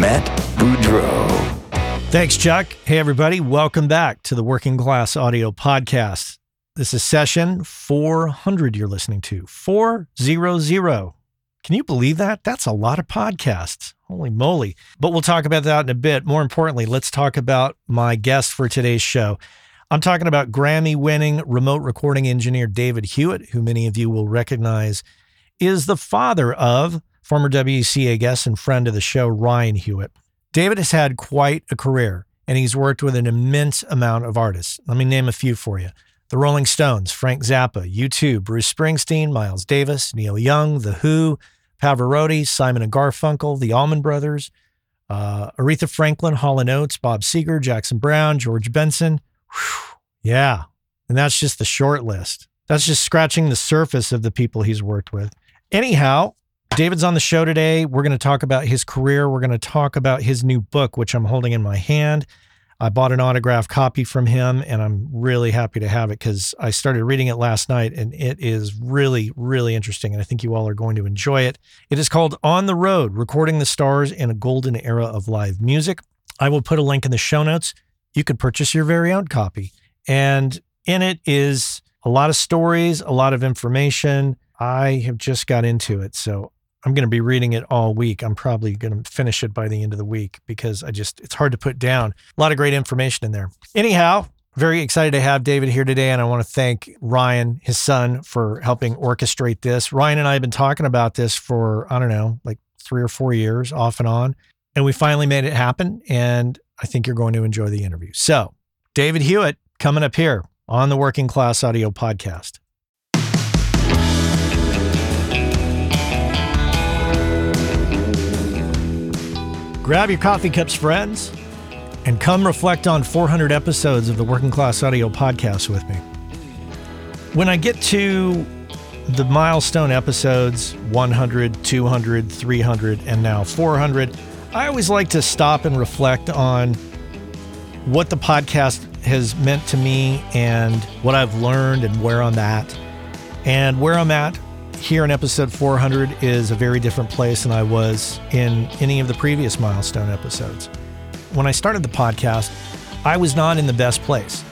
Matt Boudreau. Thanks, Chuck. Hey, everybody. Welcome back to the Working Class Audio Podcast. This is session 400 you're listening to. 400. Can you believe that? That's a lot of podcasts. Holy moly. But we'll talk about that in a bit. More importantly, let's talk about my guest for today's show. I'm talking about Grammy winning remote recording engineer David Hewitt, who many of you will recognize is the father of former WCA guest and friend of the show, Ryan Hewitt. David has had quite a career and he's worked with an immense amount of artists. Let me name a few for you. The Rolling Stones, Frank Zappa, U2, Bruce Springsteen, Miles Davis, Neil Young, The Who, Pavarotti, Simon and Garfunkel, the Allman Brothers, uh, Aretha Franklin, Hall & Oates, Bob Seger, Jackson Browne, George Benson. Whew, yeah. And that's just the short list. That's just scratching the surface of the people he's worked with. Anyhow, David's on the show today. We're going to talk about his career. We're going to talk about his new book, which I'm holding in my hand. I bought an autographed copy from him and I'm really happy to have it because I started reading it last night and it is really, really interesting. And I think you all are going to enjoy it. It is called On the Road Recording the Stars in a Golden Era of Live Music. I will put a link in the show notes. You could purchase your very own copy. And in it is a lot of stories, a lot of information. I have just got into it. So I'm going to be reading it all week. I'm probably going to finish it by the end of the week because I just, it's hard to put down. A lot of great information in there. Anyhow, very excited to have David here today. And I want to thank Ryan, his son, for helping orchestrate this. Ryan and I have been talking about this for, I don't know, like three or four years off and on. And we finally made it happen. And I think you're going to enjoy the interview. So, David Hewitt coming up here on the Working Class Audio Podcast. Grab your coffee cups, friends, and come reflect on 400 episodes of the Working Class Audio Podcast with me. When I get to the milestone episodes 100, 200, 300, and now 400, I always like to stop and reflect on what the podcast has meant to me and what I've learned and where I'm at. And where I'm at here in episode 400 is a very different place than I was in any of the previous milestone episodes. When I started the podcast, I was not in the best place.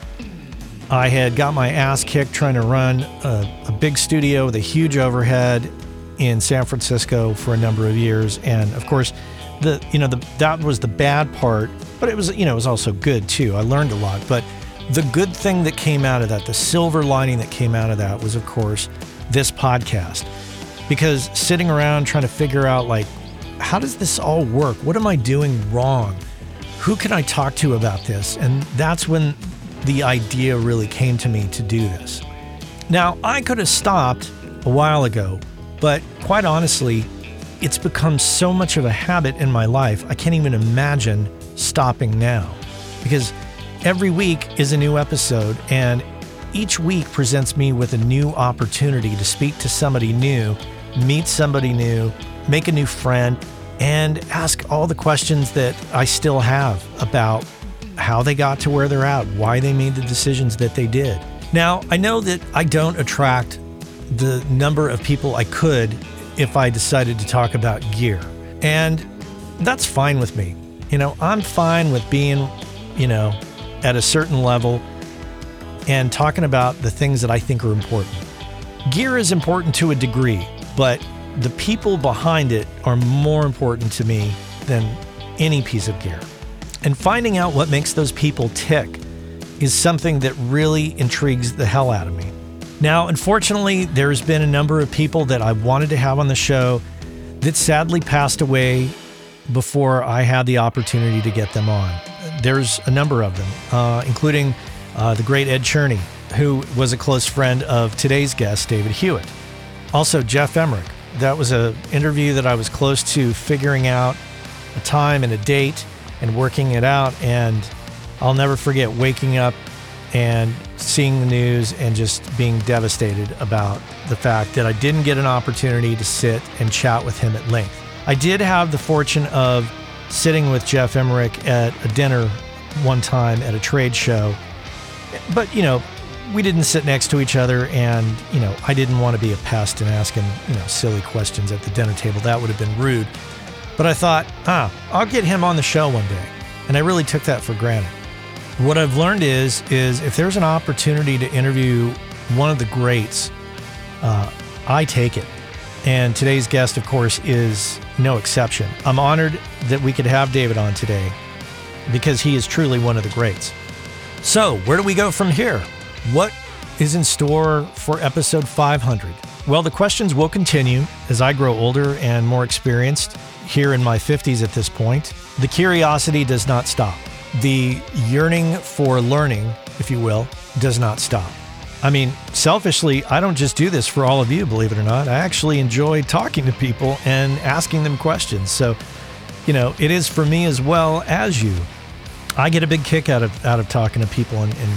I had got my ass kicked trying to run a, a big studio with a huge overhead in San Francisco for a number of years, and of course, the you know the that was the bad part, but it was you know it was also good too. I learned a lot, but the good thing that came out of that, the silver lining that came out of that was, of course, this podcast. Because sitting around trying to figure out like how does this all work? What am i doing wrong? Who can i talk to about this? And that's when the idea really came to me to do this. Now i could have stopped a while ago but quite honestly it's become so much of a habit in my life i can't even imagine stopping now. Because every week is a new episode and each week presents me with a new opportunity to speak to somebody new, meet somebody new, make a new friend, and ask all the questions that I still have about how they got to where they're at, why they made the decisions that they did. Now, I know that I don't attract the number of people I could if I decided to talk about gear. And that's fine with me. You know, I'm fine with being, you know, at a certain level and talking about the things that I think are important. Gear is important to a degree, but the people behind it are more important to me than any piece of gear. And finding out what makes those people tick is something that really intrigues the hell out of me. Now, unfortunately, there's been a number of people that I wanted to have on the show that sadly passed away before I had the opportunity to get them on. There's a number of them, uh, including uh, the great Ed Cherney, who was a close friend of today's guest, David Hewitt. Also, Geoff Emerick. That was an interview that I was close to figuring out a time and a date and working it out. And I'll never forget waking up and seeing the news and just being devastated about the fact that I didn't get an opportunity to sit and chat with him at length. I did have the fortune of sitting with Geoff Emerick at a dinner one time at a trade show. But, you know, we didn't sit next to each other and, you know, I didn't want to be a pest and ask him, you know, silly questions at the dinner table. That would have been rude. But I thought, ah, I'll get him on the show one day. And I really took that for granted. What I've learned is, is if there's an opportunity to interview one of the greats, uh, I take it. And today's guest, of course, is no exception. I'm honored that we could have David on today because he is truly one of the greats. So, where do we go from here? What is in store for episode 500? Well, the questions will continue as I grow older and more experienced here in my 50s at this point. The curiosity does not stop. The yearning for learning, if you will, does not stop. I mean, selfishly, I don't just do this for all of you, believe it or not. I actually enjoy talking to people and asking them questions. So, you know, it is for me as well as you. I get a big kick out of out of talking to people and, and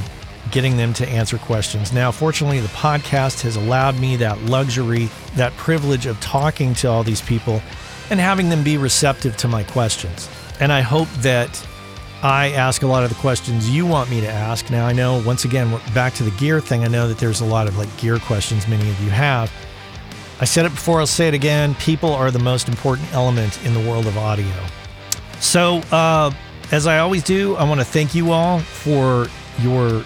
getting them to answer questions. Now, fortunately, the podcast has allowed me that luxury, that privilege of talking to all these people and having them be receptive to my questions. And I hope that I ask a lot of the questions you want me to ask. Now, I know, once again, back to the gear thing, I know that there's a lot of like gear questions many of you have. I said it before, I'll say it again. People are the most important element in the world of audio. So, uh, as I always do, I want to thank you all for your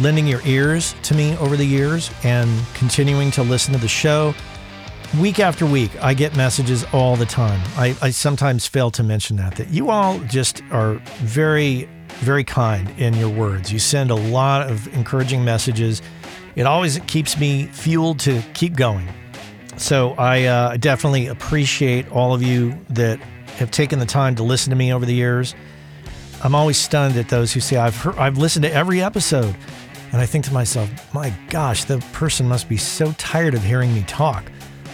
lending your ears to me over the years and continuing to listen to the show. Week after week, I get messages all the time. I, I sometimes fail to mention that, that you all just are very, very kind in your words. You send a lot of encouraging messages. It always keeps me fueled to keep going. So I uh, definitely appreciate all of you that have taken the time to listen to me over the years. I'm always stunned at those who say, I've, heard, I've listened to every episode. And I think to myself, my gosh, the person must be so tired of hearing me talk.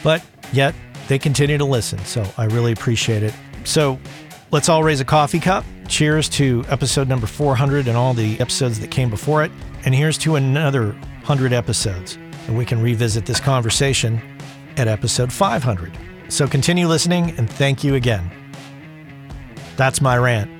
But yet they continue to listen. So I really appreciate it. So let's all raise a coffee cup. Cheers to episode number 400 and all the episodes that came before it. And here's to another 100 episodes. And we can revisit this conversation at episode 500. So continue listening and thank you again. That's my rant.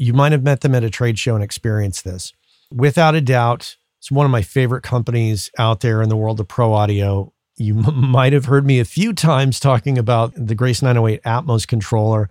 You might have met them at a trade show and experienced this. Without a doubt, it's one of my favorite companies out there in the world of pro audio. You m- might have heard me a few times talking about the Grace 908 Atmos controller.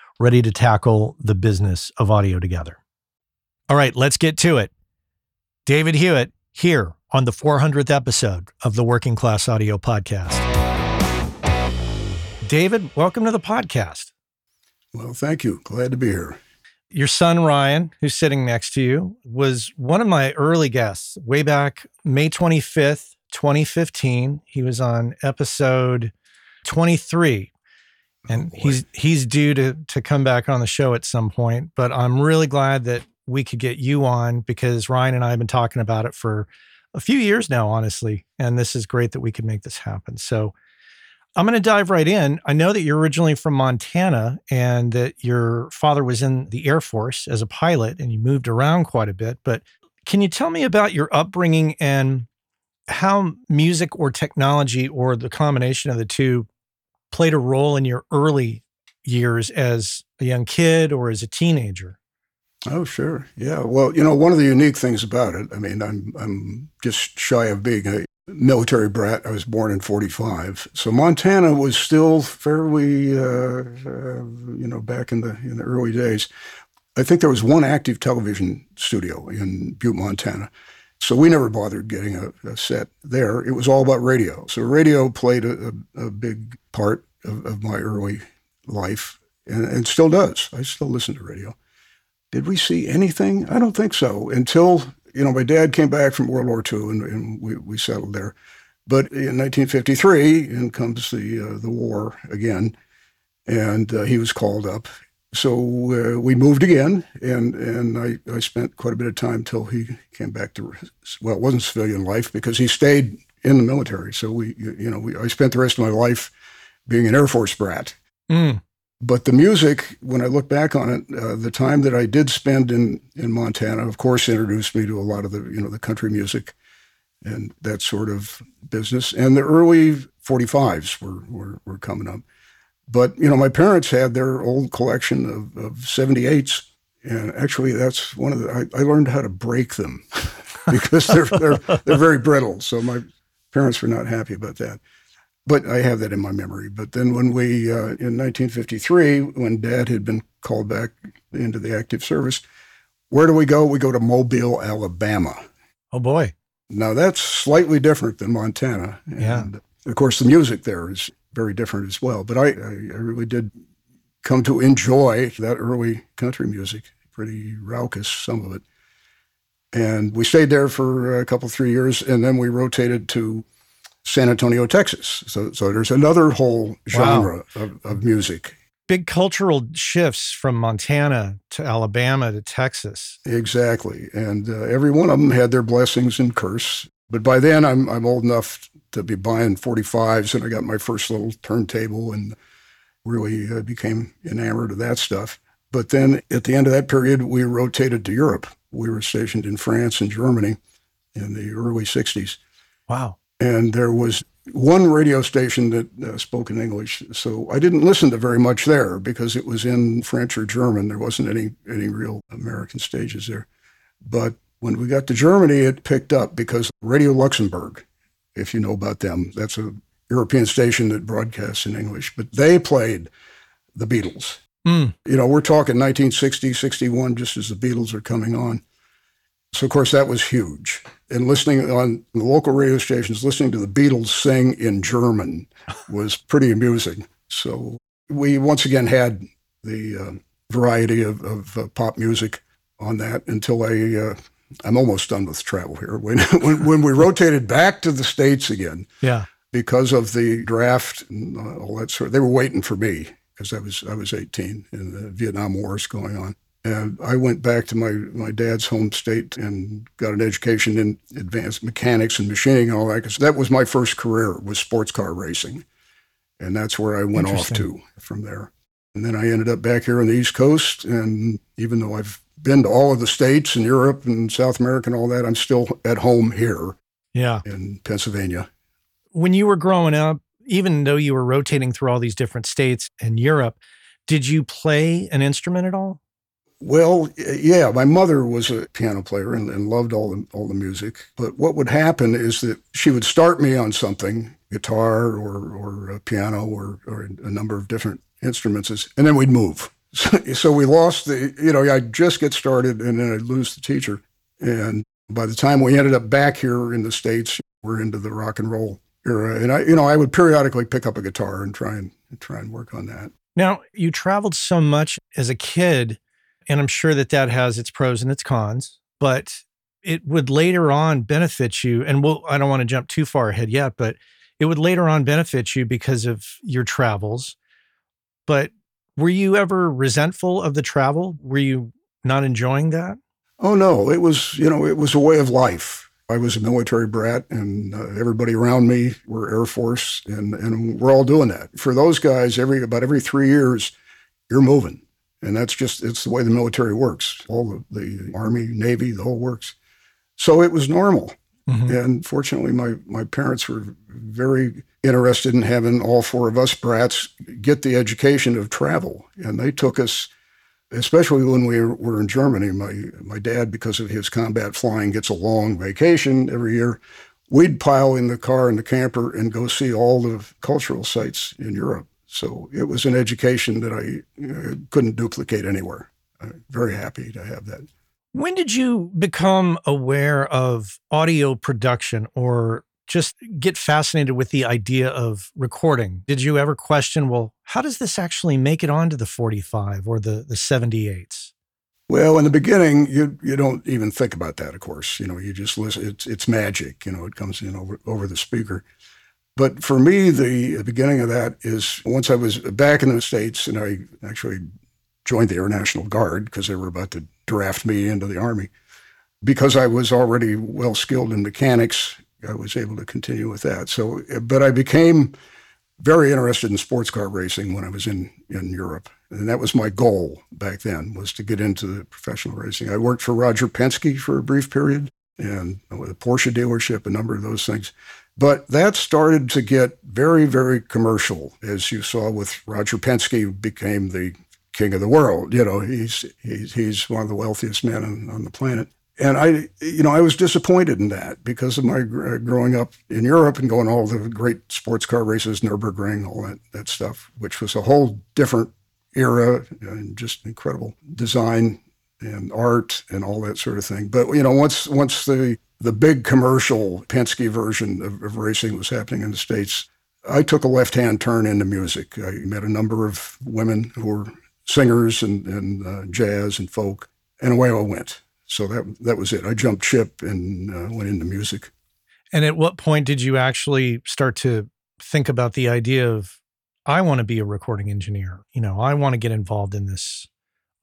ready to tackle the business of audio together. All right, let's get to it. David Hewitt here on the 400th episode of the Working Class Audio Podcast. David, welcome to the podcast. Well, thank you. Glad to be here. Your son, Ryan, who's sitting next to you, was one of my early guests way back May 25th, 2015. He was on episode 23. And oh he's he's due to to come back on the show at some point, but I'm really glad that we could get you on because Ryan and I have been talking about it for a few years now, honestly. And this is great that we could make this happen. So I'm going to dive right in. I know that you're originally from Montana and that your father was in the Air Force as a pilot and you moved around quite a bit. But can you tell me about your upbringing and how music or technology or the combination of the two played a role in your early years as a young kid or as a teenager? Oh, sure. Yeah. Well, you know, one of the unique things about it, I mean, I'm I'm just shy of being a military brat. I was born in 45. So Montana was still fairly, uh, uh, you know, back in the in the early days. I think there was one active television studio in Butte, Montana. So we never bothered getting a, a set there. It was all about radio. So radio played a, a, a big part of, of, my early life and, and still does. I still listen to radio. Did we see anything? I don't think so until, you know, my dad came back from World War II and, and we, we settled there. But in 1953, in comes the, uh, the war again, and uh, he was called up. So uh, we moved again, and, and I, I spent quite a bit of time till he came back to, well, it wasn't civilian life because he stayed in the military. So we, you know, we, I spent the rest of my life being an Air Force brat. Mm. But the music, when I look back on it, uh, the time that I did spend in, in Montana, of course, introduced me to a lot of the you know the country music and that sort of business. And the early 45s were, were, were coming up. But you know, my parents had their old collection of, of 78s, and actually, that's one of the I, I learned how to break them because they're they're they're very brittle. So my parents were not happy about that but I have that in my memory. But then when we, uh, in 1953, when Dad had been called back into the active service, where do we go? We go to Mobile, Alabama. Oh boy! Now that's slightly different than Montana. Yeah. And of course, the music there is very different as well. But I, I, I really did come to enjoy that early country music. Pretty raucous, some of it. And we stayed there for a couple, three years, and then we rotated to San Antonio, Texas. So, so there's another whole genre wow. of, of music. Big cultural shifts from Montana to Alabama to Texas. Exactly. And uh, every one of them had their blessings and curse. But by then, I'm, I'm old enough to be buying 45s, and I got my first little turntable and really uh, became enamored of that stuff. But then at the end of that period, we rotated to Europe. We were stationed in France and Germany in the early 60s. Wow and there was one radio station that uh, spoke in English. So I didn't listen to very much there because it was in French or German. There wasn't any any real American stages there. But when we got to Germany, it picked up because Radio Luxembourg, if you know about them, that's a European station that broadcasts in English, but they played the Beatles. Mm. You know, we're talking 1960, 61, just as the Beatles are coming on. So, of course, that was huge. And listening on the local radio stations, listening to the Beatles sing in German was pretty amusing. So, we once again had the uh, variety of, of uh, pop music on that until I uh, I'm almost done with travel here. When, when, when we rotated back to the States again, Yeah. because of the draft and uh, all that sort. They were waiting for me because I was I was 18 and the Vietnam War is going on. And I went back to my, my dad's home state and got an education in advanced mechanics and machining and all that. Because that was my first career was sports car racing, and that's where I went off to from there. And then I ended up back here on the East Coast. And even though I've been to all of the states and Europe and South America and all that, I'm still at home here Yeah. in Pennsylvania. When you were growing up, even though you were rotating through all these different states and Europe, did you play an instrument at all? Well, yeah, my mother was a piano player and, and loved all the all the music. But what would happen is that she would start me on something, guitar or or a piano or or a number of different instruments, and then we'd move. So, we lost the, you know, I'd just get started and then I'd lose the teacher. And by the time we ended up back here in the States, we're into the rock and roll era. And I, you know, I would periodically pick up a guitar and try and try and work on that. Now, you traveled so much as a kid, and I'm sure that that has its pros and its cons, but it would later on benefit you. And we'll, I don't want to jump too far ahead yet, but it would later on benefit you because of your travels. But were you ever resentful of the travel? Were you not enjoying that? Oh no, it was you know it was a way of life. I was a military brat, and uh, everybody around me were Air Force, and and we're all doing that. For those guys, every about every three years, you're moving, and that's just it's the way the military works. All the, the Army, Navy, the whole works. So it was normal. And fortunately, my, my parents were very interested in having all four of us brats get the education of travel. And they took us, especially when we were in Germany. My, my dad, because of his combat flying, gets a long vacation every year. We'd pile in the car and the camper and go see all the cultural sites in Europe. So it was an education that I uh, couldn't duplicate anywhere. I'm very happy to have that. When did you become aware of audio production or just get fascinated with the idea of recording? Did you ever question, well, how does this actually make it onto the 45 or the, the 78s? Well, in the beginning, you you don't even think about that. Of course, you know, you just listen. It's it's magic. You know, it comes in over over the speaker. But for me, the, beginning of that is once I was back in the states, and I actually joined the Air National Guard because they were about to draft me into the Army. Because I was already well skilled in mechanics, I was able to continue with that. So, but I became very interested in sports car racing when I was in, in Europe. And that was my goal back then was to get into the professional racing. I worked for Roger Penske for a brief period and with a Porsche dealership, a number of those things. But that started to get very, very commercial, as you saw with Roger Penske became the king of the world. You know, he's he's he's one of the wealthiest men on, on the planet. And I, you know, I was disappointed in that because of my gr- uh, growing up in Europe and going all the great sports car races, Nurburgring, all that that stuff, which was a whole different era and just incredible design and art and all that sort of thing. But you know, once once the the big commercial Penske version of, of racing was happening in the states, I took a left hand turn into music. I met a number of women who were singers and, and uh, jazz and folk, and away I went. So that that was it. I jumped ship and uh, went into music. And at what point did you actually start to think about the idea of, I want to be a recording engineer? You know, I want to get involved in this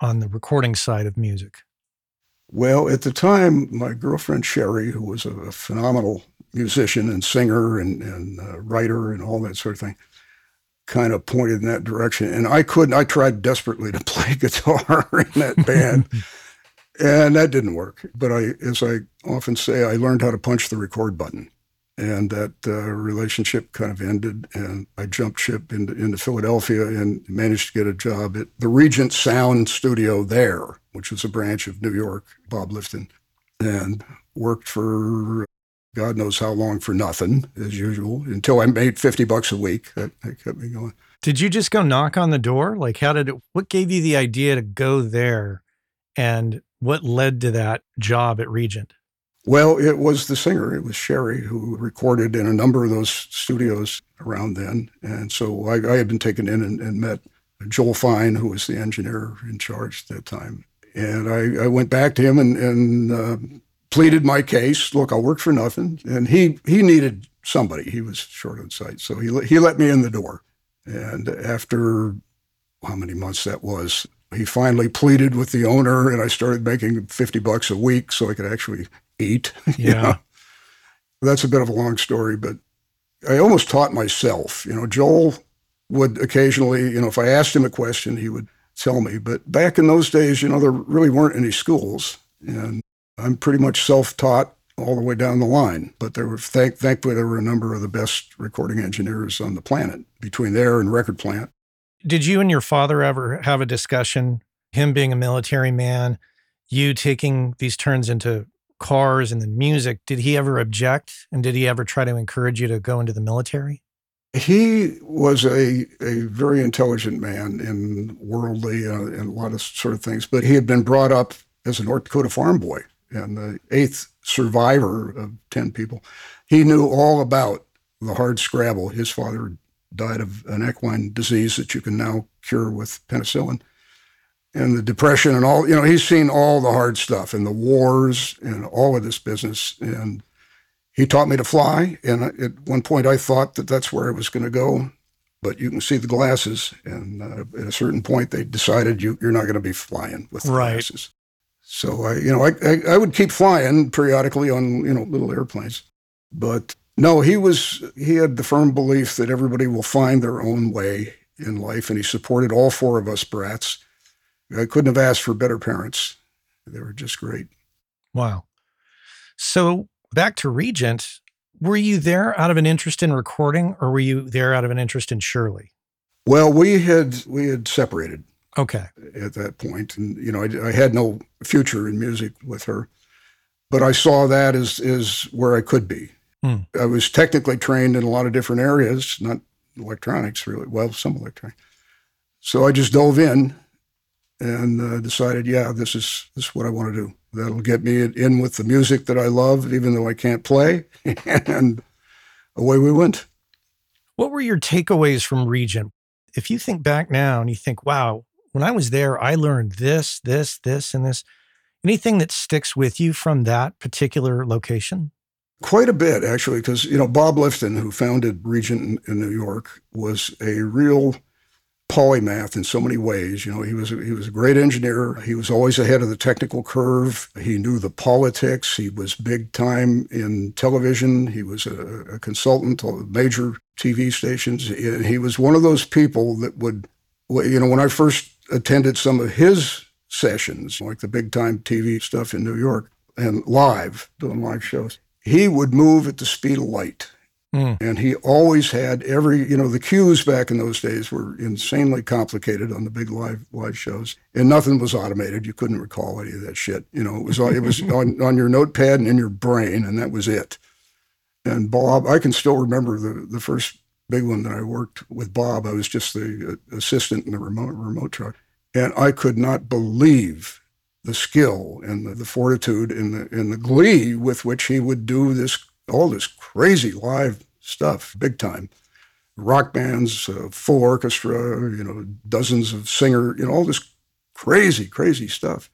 on the recording side of music. Well, at the time, my girlfriend Sherry, who was a phenomenal musician and singer and, and uh, writer and all that sort of thing, kind of pointed in that direction. And I couldn't, I tried desperately to play guitar in that band, and that didn't work. But I, as I often say, I learned how to punch the record button. And that uh, relationship kind of ended, and I jumped ship into, into Philadelphia and managed to get a job at the Regent Sound Studio there, which was a branch of New York, Bob Liftin, and worked for God knows how long for nothing, as usual, until I made 50 bucks a week. That, that kept me going. Did you just go knock on the door? Like, how did it, what gave you the idea to go there? And what led to that job at Regent? Well, it was the singer. It was Sherry who recorded in a number of those studios around then. And so I, I had been taken in and, and, met Joel Fine, who was the engineer in charge at that time. And I, I went back to him and, and uh, pleaded my case. Look, I'll work for nothing. And he he needed somebody. He was short on sight, so he he let me in the door. And after how many months that was, he finally pleaded with the owner, and I started making fifty bucks a week so I could actually eat. you Yeah. know. That's a bit of a long story, but I almost taught myself. You know, Joel would occasionally, you know, if I asked him a question, he would tell me. But back in those days, you know, there really weren't any schools, and I'm pretty much self-taught all the way down the line. But there were, thank, thankfully, there were a number of the best recording engineers on the planet between there and record plant. Did you and your father ever have a discussion, him being a military man, you taking these turns into cars and then music? Did he ever object? And did he ever try to encourage you to go into the military? He was a, a very intelligent man and worldly uh, and a lot of sort of things, but he had been brought up as a North Dakota farm boy and the eighth survivor of 10 people. He knew all about the hard scrabble. His father died of an equine disease that you can now cure with penicillin. And the depression and all, you know, he's seen all the hard stuff and the wars and all of this business. And he taught me to fly. And at one point, I thought that that's where I was going to go. But you can see the glasses. And uh, at a certain point, they decided you, you're not going to be flying with the Right. glasses. So I, you know, I, I, I would keep flying periodically on, you know, little airplanes. But no, he was, he had the firm belief that everybody will find their own way in life. And he supported all four of us brats. I couldn't have asked for better parents. They were just great. Wow. So back to Regent, were you there out of an interest in recording or were you there out of an interest in Shirley? Well, we had we had separated Okay. at that point, and you know, I, I had no future in music with her, but I saw that as as where I could be. Hmm. I was technically trained in a lot of different areas, not electronics really. Well, some electronics. So I just dove in and uh, decided, yeah, this is this is what I want to do. That'll get me in with the music that I love, even though I can't play, and away we went. What were your takeaways from Regent? If you think back now and you think, wow, when I was there, I learned this, this, this, and this, anything that sticks with you from that particular location? Quite a bit, actually, because you know Bob Liftin, who founded Regent in, in New York, was a real polymath in so many ways. You know, he was a, he was a great engineer. He was always ahead of the technical curve. He knew the politics. He was big time in television. He was a, a consultant on major TV stations. He was one of those people that would, you know, when I first attended some of his sessions, like the big time TV stuff in New York and live, doing live shows, he would move at the speed of light. Mm. And he always had every, you know, the cues back in those days were insanely complicated on the big live live shows, and nothing was automated. You couldn't recall any of that shit. You know, it was all- it was on, on your notepad and in your brain, and that was it. And Bob, I can still remember the the first big one that I worked with Bob. I was just the uh, assistant in the remote remote truck, and I could not believe the skill and the, the fortitude and the and the glee with which he would do this all this crazy live stuff, big time. Rock bands, uh, full orchestra, you know, dozens of singer, you know, all this crazy, crazy stuff.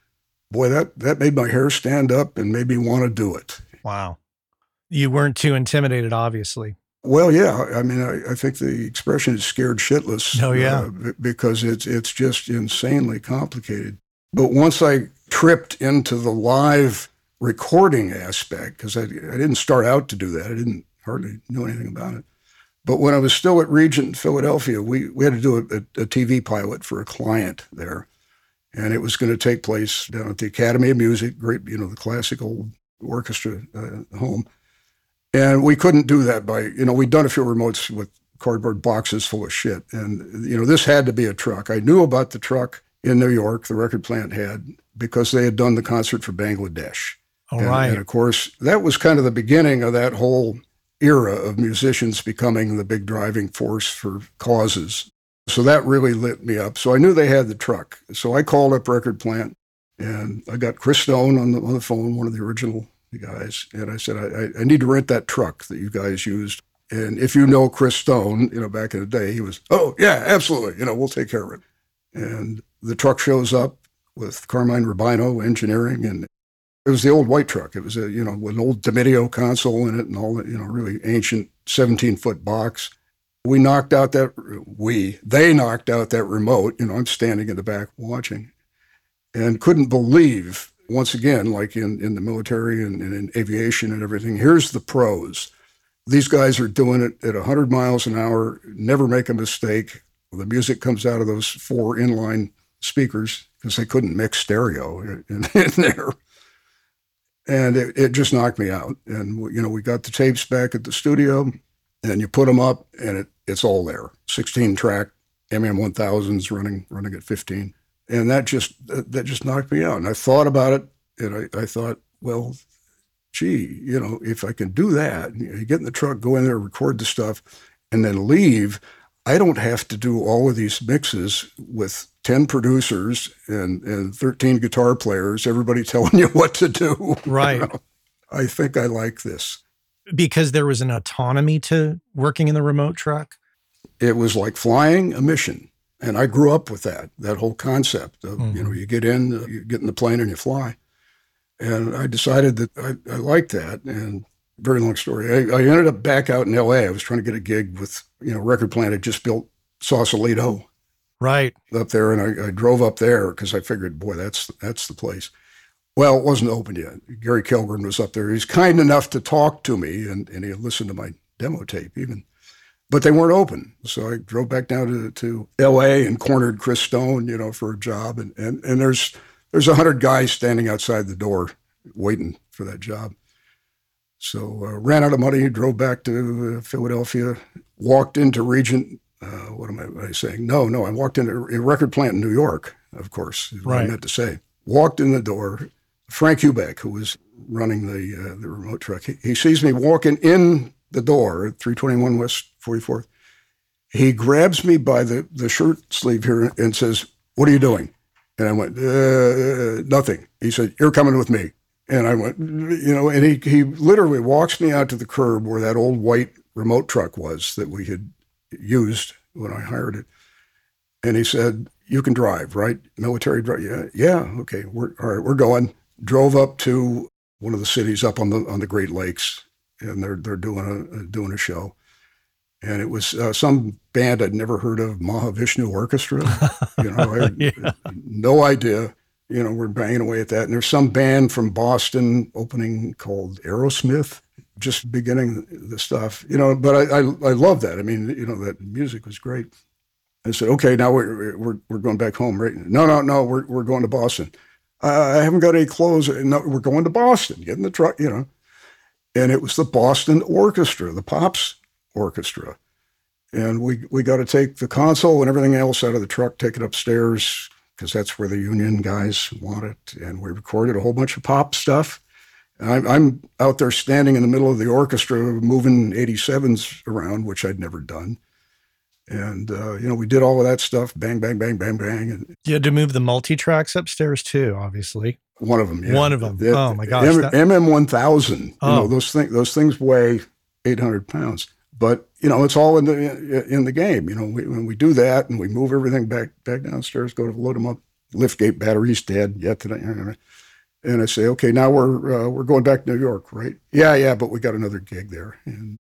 Boy, that that made my hair stand up and made me want to do it. Wow. You weren't too intimidated, obviously. Well, yeah. I mean, I, I think the expression is scared shitless. Oh, yeah. uh, b- because it's it's just insanely complicated. But once I tripped into the live recording aspect, because I, I didn't start out to do that, I didn't hardly know anything about it. But when I was still at Regent in Philadelphia, we, we had to do a, a, TV pilot for a client there. And it was going to take place down at the Academy of Music, great, you know, the classical orchestra uh, home. And we couldn't do that by, you know, we'd done a few remotes with cardboard boxes full of shit. And, you know, this had to be a truck. I knew about the truck in New York, the record plant had, because they had done the concert for Bangladesh. All and, right. and of course, that was kind of the beginning of that whole era of musicians becoming the big driving force for causes. So that really lit me up. So I knew they had the truck. So I called up Record Plant and I got Chris Stone on the, on the phone, one of the original guys. And I said, I, I- need to rent that truck that you guys used. And if you know Chris Stone, you know, back in the day, he was, oh, yeah, absolutely. You know, we'll take care of it. And the truck shows up with Carmine Rubino engineering and It was the old white truck. It was a, you know, with an old Dominio console in it and all that, you know, really ancient 17 foot box. We knocked out that, we, they knocked out that remote. You know, I'm standing in the back watching and couldn't believe, once again, like in, in the military and, and in aviation and everything, here's the pros. These guys are doing it at 100 miles an hour, never make a mistake. The music comes out of those four inline speakers because they couldn't mix stereo in, in there. And it, it just knocked me out. And, you know, we got the tapes back at the studio and you put them up and it, it's all there. 16 track MM 1000s running, running at 15. And that just, that just knocked me out. And I thought about it and I, I thought, well, gee, you know, if I can do that, you get in the truck, go in there, record the stuff, and then leave, I don't have to do all of these mixes with 10 producers and, and 13 guitar players, everybody telling you what to do. Right. You know? I think I like this. Because there was an autonomy to working in the remote truck? It was like flying a mission. And I grew up with that, that whole concept of, mm-hmm. you know, you get in, you get in the plane and you fly. And I decided that I, I liked that. And very long story. I, I, ended up back out in LA. I was trying to get a gig with, you know, record plant had just built Sausalito right up there, and I, I drove up there because I figured, boy, that's that's the place. Well, it wasn't open yet. Gary Kellgren was up there. He's kind enough to talk to me, and, and he listened to my demo tape even. But they weren't open. So I drove back down to, to LA and cornered Chris Stone, you know, for a job. And, and, and there's there's a hundred guys standing outside the door waiting for that job. So uh, ran out of money, drove back to uh, Philadelphia, walked into Regent uh, what am I, saying? No, no, I walked into a record plant in New York, of course, what right. I meant to say. Walked in the door. Frank Hubach, who was running the uh, the remote truck, he, he, sees me walking in the door at 321 West 44th. He grabs me by the, the shirt sleeve here and says, What are you doing? And I went, uh, Nothing. He said, You're coming with me. And I went, You know, and he, he literally walks me out to the curb where that old white remote truck was that we had used when I hired it. And he said, "You can drive, right? Military drive? Yeah, yeah. Okay, we're all right. We're going." Drove up to one of the cities up on the on the Great Lakes, and they're they're doing a doing a show, and it was uh, some band I'd never heard of, Mahavishnu Orchestra. You know, I yeah. no idea. You know, we're banging away at that, and there's some band from Boston opening called Aerosmith just beginning the stuff, you know. But I, I, I love that. I mean, you know, that music was great. I said, okay, now we're we're we're going back home, right? No, no, no, we're we're going to Boston. I haven't got any clothes. No, we're going to Boston. Get in the truck, you know. And it was the Boston Orchestra, the Pops Orchestra, and we we got to take the console and everything else out of the truck, take it upstairs because that's where the union guys want it. And we recorded a whole bunch of pop stuff I'm, I'm out there standing in the middle of the orchestra moving 87s around, which I'd never done. And, uh, you know, we did all of that stuff bang, bang, bang, bang, bang. And you had to move the multi tracks upstairs too, obviously. One of them, yeah. One of them. The, oh my gosh. M- that... MM1000. Oh. You know, those, things, those things weigh 800 pounds. But, you know, it's all in the in the game. You know, we, when we do that and we move everything back back downstairs, go to load them up, lift gate battery's dead. Yeah, today. And I say, okay, now we're uh, we're going back to New York, right? Yeah, yeah, but we got another gig there, and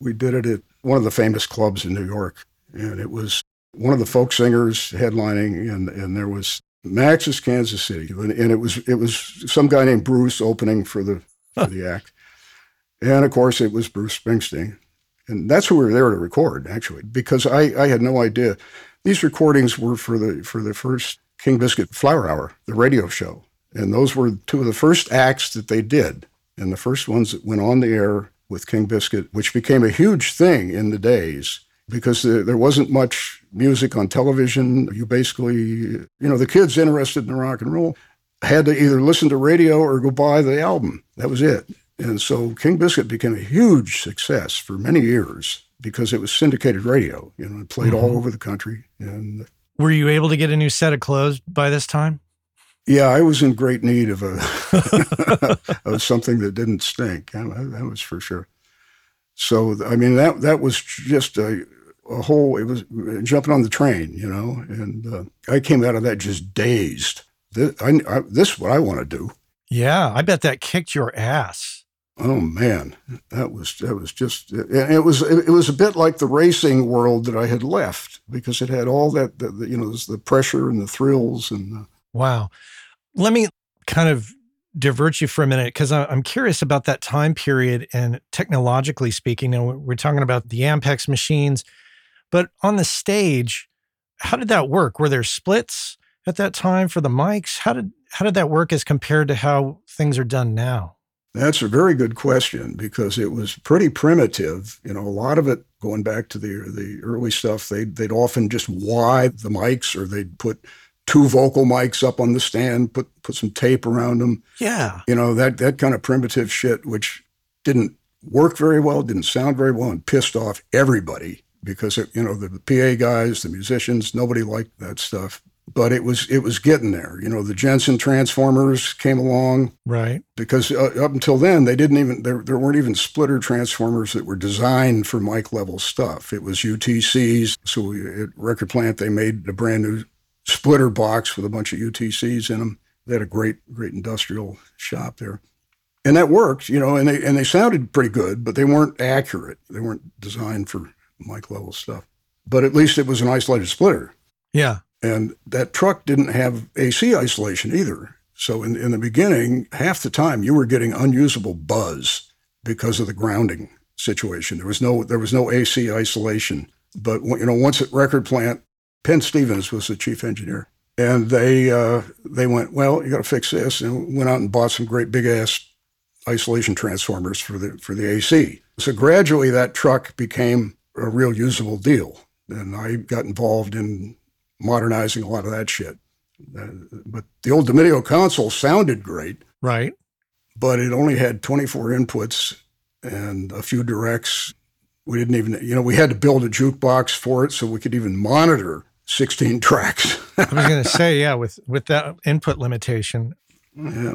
we did it at one of the famous clubs in New York, and it was one of the folk singers headlining, and and there was Max's Kansas City, and it was it was some guy named Bruce opening for the for the act, and of course it was Bruce Springsteen, and that's who we were there to record actually, because I I had no idea. These recordings were for the for the first King Biscuit Flower Hour, the radio show. And those were two of the first acts that they did, and the first ones that went on the air with King Biscuit, which became a huge thing in the days because there wasn't much music on television. You basically, you know, the kids interested in rock and roll had to either listen to radio or go buy the album. That was it. And so King Biscuit became a huge success for many years because it was syndicated radio. You know, it played mm-hmm. all over the country. And were you able to get a new set of clothes by this time? Yeah, I was in great need of a of something that didn't stink. That was for sure. So I mean that that was just a, a whole. It was jumping on the train, you know. And uh, I came out of that just dazed. This, I, I, this is what I want to do. Yeah, I bet that kicked your ass. Oh man, that was that was just it, it was it, was a bit like the racing world that I had left because it had all that the, the, you know the pressure and the thrills and the, wow. Let me kind of divert you for a minute because I'm curious about that time period and technologically speaking. And we're talking about the Ampex machines, but on the stage, how did that work? Were there splits at that time for the mics? How did how did that work as compared to how things are done now? That's a very good question because it was pretty primitive. You know, a lot of it going back to the the early stuff, they they'd often just wide the mics or they'd put two vocal mics up on the stand, put put some tape around them. Yeah. You know, that that kind of primitive shit which didn't work very well, didn't sound very well and pissed off everybody because it, you know, the, PA guys, the musicians, nobody liked that stuff but it was it was getting there. You know, the Jensen transformers came along, right? Because uh, up until then, they didn't even there there weren't even splitter transformers that were designed for mic level stuff. It was UTCs. So we, at Record Plant, they made a brand new splitter box with a bunch of UTCs in them. They had a great great industrial shop there. And that worked, you know, and they and they sounded pretty good, but they weren't accurate. They weren't designed for mic level stuff. But at least it was an isolated splitter. Yeah. And that truck didn't have AC isolation either. So in, in the beginning, half the time you were getting unusable buzz because of the grounding situation. There was no there was no AC isolation. But you know, once at record plant, Penn Stevens was the chief engineer, and they uh, they went, well, you got to fix this, and went out and bought some great big ass isolation transformers for the for the AC. So gradually, that truck became a real usable deal, and I got involved in modernizing a lot of that shit. Uh, but the old DeMedio console sounded great. Right. But it only had 24 inputs and a few directs. We didn't even, you know, we had to build a jukebox for it so we could even monitor 16 tracks. I was going to say, yeah, with with that input limitation. Yeah.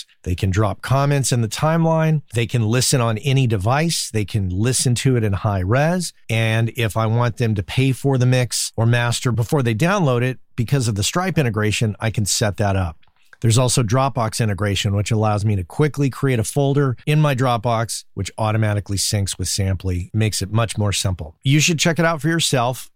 They can drop comments in the timeline. They can listen on any device. They can listen to it in high res. And if I want them to pay for the mix or master before they download it, because of the Stripe integration, I can set that up. There's also Dropbox integration, which allows me to quickly create a folder in my Dropbox, which automatically syncs with Samply, makes it much more simple. You should check it out for yourself,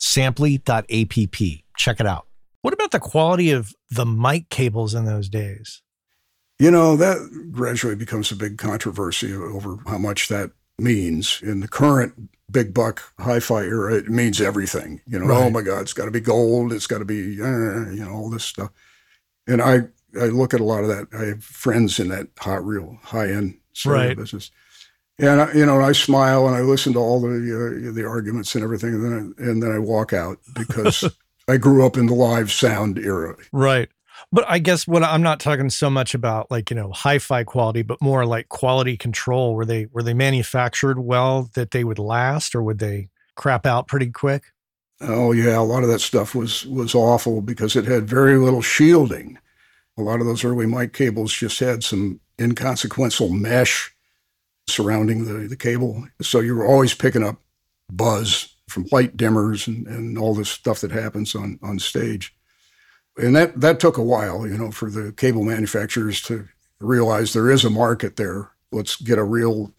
Samply.app. Check it out. What about the quality of the mic cables in those days? You know, that gradually becomes a big controversy over how much that means. In the current big buck hi-fi era, it means everything. You know, right. oh my God, it's got to be gold, it's got to be, uh, you know, all this stuff. And I, I look at a lot of that. I have friends in that hot, real high-end right. business, and I, you know, I smile and I listen to all the uh, the arguments and everything, and then I, and then I walk out because I grew up in the live sound era. Right. But I guess what I'm not talking so much about like, you know, hi-fi quality, but more like quality control. Were they were they manufactured well that they would last or would they crap out pretty quick? Oh yeah, a lot of that stuff was was awful because it had very little shielding. A lot of those early mic cables just had some inconsequential mesh surrounding the, the cable. So you were always picking up buzz from light dimmers and, and all this stuff that happens on, on stage. And that, that took a while, you know, for the cable manufacturers to realize there is a market there. Let's get a real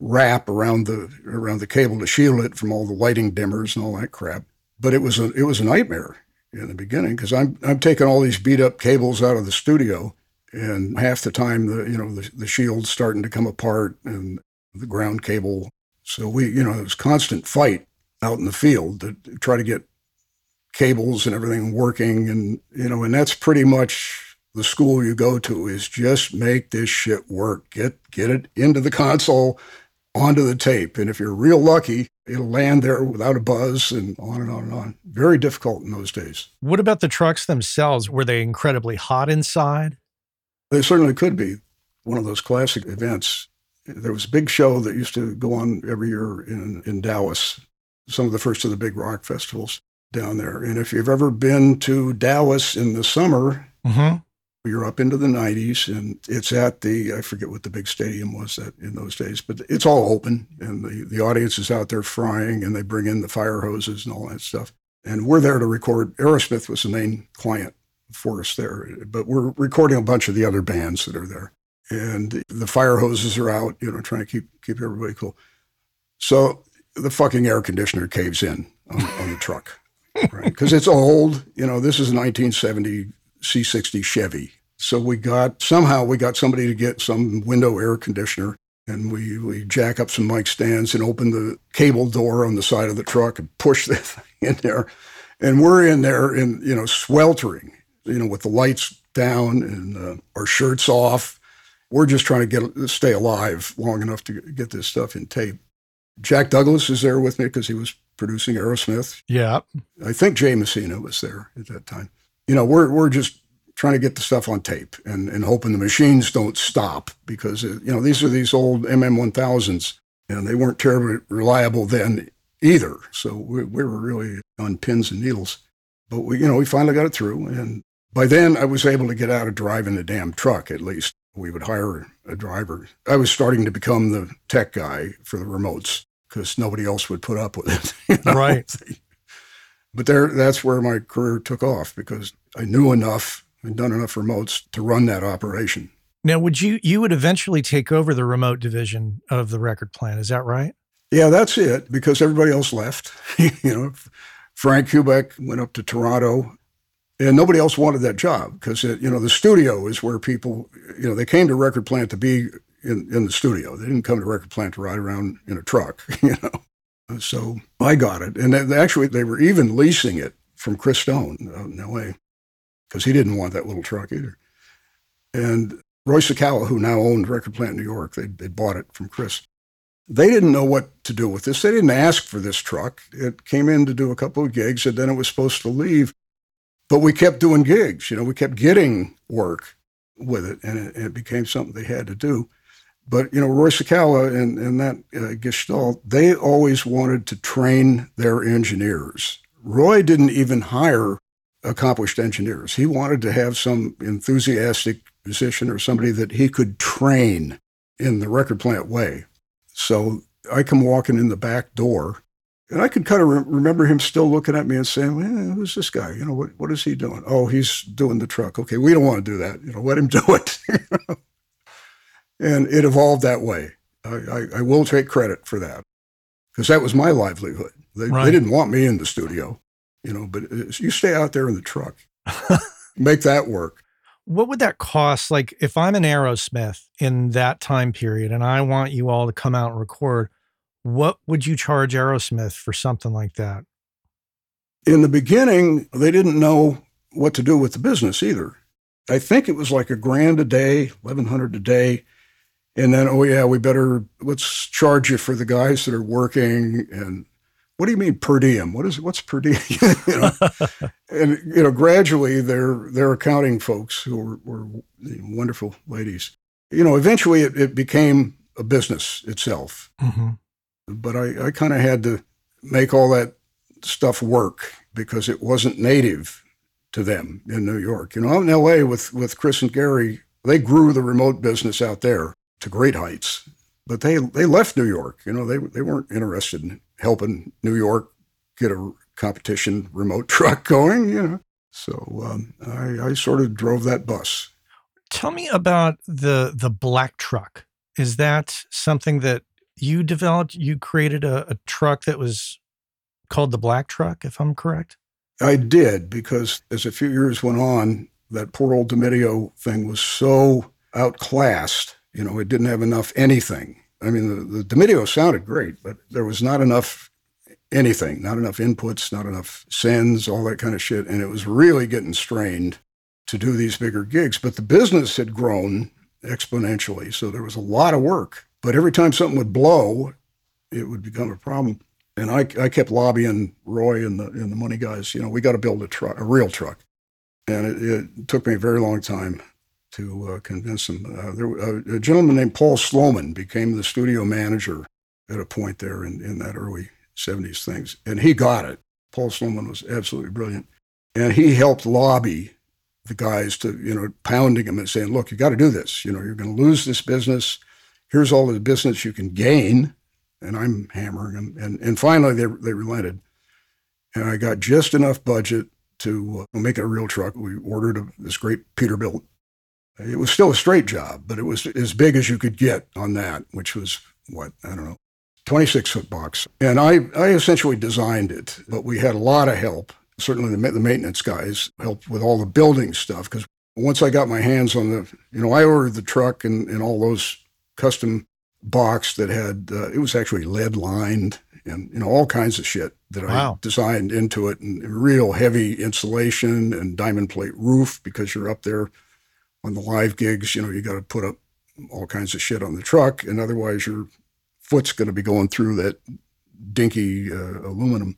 wrap around the around the cable to shield it from all the lighting dimmers and all that crap. But it was a it was a nightmare in the beginning because I'm I'm taking all these beat up cables out of the studio, and half the time the you know the, the shield's starting to come apart and the ground cable. So we you know it was constant fight out in the field to try to get cables and everything working, and you know and that's pretty much the school you go to is just make this shit work. Get get it into the console, onto the tape. And if you're real lucky, it'll land there without a buzz and on and on and on. Very difficult in those days. What about the trucks themselves? Were they incredibly hot inside? They certainly could be. One of those classic events. There was a big show that used to go on every year in, in Dallas, some of the first of the big rock festivals down there. And if you've ever been to Dallas in the summer, Mm-hmm. you're up into the 90s and it's at the i forget what the big stadium was that in those days but it's all open and the, the audience is out there frying and they bring in the fire hoses and all that stuff and we're there to record aerosmith was the main client for us there but we're recording a bunch of the other bands that are there and the fire hoses are out you know trying to keep keep everybody cool so the fucking air conditioner caves in on, on the truck right because it's old you know this is a 1970 C60 Chevy. So we got somehow we got somebody to get some window air conditioner and we, we jack up some mic stands and open the cable door on the side of the truck and push the thing in there. And we're in there in, you know, sweltering, you know, with the lights down and uh, our shirts off. We're just trying to get stay alive long enough to get this stuff in tape. Jack Douglas is there with me because he was producing Aerosmith. Yeah. I think Jay Messina was there at that time you know, we're we're just trying to get the stuff on tape and, and hoping the machines don't stop because uh, you know these are these old MM1000s and they weren't terribly reliable then either. So we, we were really on pins and needles. But we, you know, we finally got it through, and by then I was able to get out of driving the damn truck. At least we would hire a driver. I was starting to become the tech guy for the remotes because nobody else would put up with it. you know? Right. But there, that's where my career took off because I knew enough and done enough remotes to run that operation. Now, would you you would eventually take over the remote division of the record plant? Is that right? Yeah, that's it. Because everybody else left. you know, Frank Hubach went up to Toronto, and nobody else wanted that job because you know the studio is where people you know they came to record plant to be in, in the studio. They didn't come to record plant to ride around in a truck. You know, uh, so I got it, and they, actually they were even leasing it from Chris Stone out in L.A. because he didn't want that little truck either. And Roy Cicala, who now owned Record Plant New York, they they bought it from Chris. They didn't know what to do with this. They didn't ask for this truck. It came in to do a couple of gigs, and then it was supposed to leave. But we kept doing gigs. You know, we kept getting work with it, and it, it became something they had to do. But you know, Roy Cicala and, and that uh, Gestalt, they always wanted to train their engineers. Roy didn't even hire accomplished engineers. He wanted to have some enthusiastic musician or somebody that he could train in the record plant way. So I come walking in the back door, and I could kind of re- remember him still looking at me and saying, well, "Who's this guy? You know, what what is he doing? Oh, he's doing the truck. Okay, we don't want to do that. You know, let him do it." and it evolved that way. I, I, I will take credit for that because that was my livelihood. They, Right. they didn't want me in the studio, you know, but it's- you stay out there in the truck, make that work. What would that cost? Like, if I'm an Aerosmith in that time period and I want you all to come out and record, what would you charge Aerosmith for something like that? In the beginning, they didn't know what to do with the business either. I think it was like a grand a day, eleven hundred a day, and then oh yeah, we better let's charge you for the guys that are working. And what do you mean per diem? What is what's per diem? you know? and you know, gradually their their accounting folks who were, were wonderful ladies. You know, eventually it, it became a business itself Mm-hmm. But I, I kind of had to make all that stuff work because it wasn't native to them in New York. You know, out in LA with, with Chris and Gary, they grew the remote business out there to great heights. But they, they left New York. You know, they, they weren't interested in helping New York get a competition remote truck going, you know. So um, I, I sort of drove that bus. Tell me about the the black truck. Is that something that you developed? You created a, a truck that was called the black truck, if I'm correct. I did because as a few years went on, that poor old DeMedio thing was so outclassed. You know, it didn't have enough anything. I mean, the, the DeMedio sounded great, but there was not enough anything, not enough inputs, not enough sends, all that kind of shit. And it was really getting strained to do these bigger gigs. But the business had grown exponentially. So there was a lot of work. But every time something would blow, it would become a problem. And I, I kept lobbying Roy and the, and the money guys, you know, we got to build a truck, a real truck. And it, it took me a very long time to uh, convince them. Uh, there, uh, a gentleman named Paul Sloman became the studio manager at a point there in, in that early 70s things. And he got it. Paul Sloman was absolutely brilliant. And he helped lobby the guys to, you know, pounding them and saying, look, you got to do this. You know, you're going to lose this business. Here's all the business you can gain. And I'm hammering them. And, and finally, they, they relented. And I got just enough budget to uh, make it a real truck. We ordered a, this great Peterbilt. It was still a straight job, but it was as big as you could get on that, which was what, I don't know, 26 foot box. And I, I essentially designed it, but we had a lot of help. Certainly the, the maintenance guys helped with all the building stuff because once I got my hands on the, you know, I ordered the truck and, and all those custom box that had, uh, it was actually lead lined and, you know, all kinds of shit that wow. I designed into it and real heavy insulation and diamond plate roof because you're up there on the live gigs, you know, you got to put up all kinds of shit on the truck and otherwise your foot's going to be going through that dinky uh, aluminum.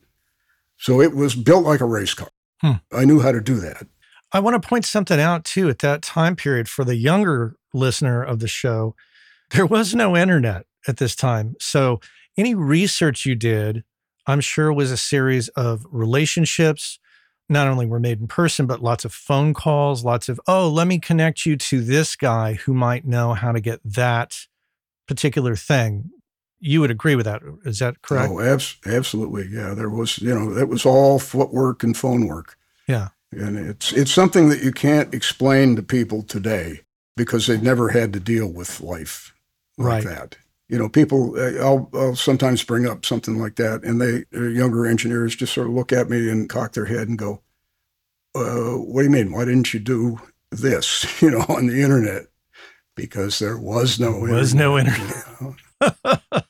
So it was built like a race car. Hmm. I knew how to do that. I want to point something out too at that time period for the younger listener of the show. There was no internet at this time. So any research you did, I'm sure was a series of relationships. Not only were made in person, but lots of phone calls, lots of, oh, let me connect you to this guy who might know how to get that particular thing you would agree with that. Is that correct? Oh, abs- absolutely. Yeah, there was, you know, it was all footwork and phone work. Yeah. And it's it's something that you can't explain to people today because they've never had to deal with life like right. that. You know, people. Eh, I'll, I'll sometimes bring up something like that, and they eh, younger engineers just sort of look at me and cock their head and go, uh, "What do you mean? Why didn't you do this? You know, on the internet?" Because there was no there was internet, no internet. You know?